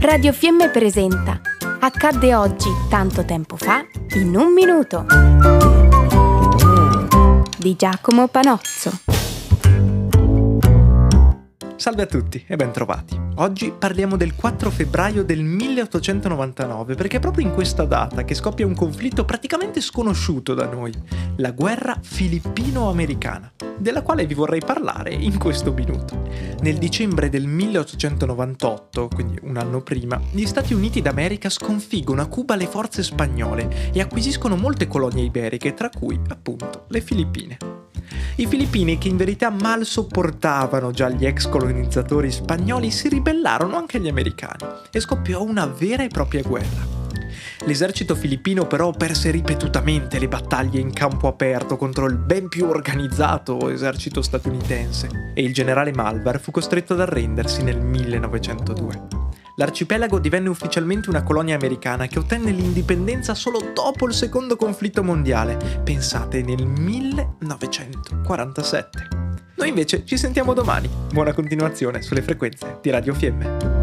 Radio Fiemme presenta Accadde oggi, tanto tempo fa, in un minuto. Di Giacomo Panozzo. Salve a tutti e bentrovati. Oggi parliamo del 4 febbraio del 1899 perché è proprio in questa data che scoppia un conflitto praticamente sconosciuto da noi, la guerra filippino-americana, della quale vi vorrei parlare in questo minuto. Nel dicembre del 1898, quindi un anno prima, gli Stati Uniti d'America sconfiggono a Cuba le forze spagnole e acquisiscono molte colonie iberiche, tra cui appunto le Filippine. I filippini, che in verità mal sopportavano già gli ex colonizzatori spagnoli, si ribellarono anche agli americani e scoppiò una vera e propria guerra. L'esercito filippino però perse ripetutamente le battaglie in campo aperto contro il ben più organizzato esercito statunitense e il generale Malvar fu costretto ad arrendersi nel 1902 l'arcipelago divenne ufficialmente una colonia americana che ottenne l'indipendenza solo dopo il secondo conflitto mondiale, pensate nel 1947. Noi invece ci sentiamo domani. Buona continuazione sulle frequenze di Radio Fiemme.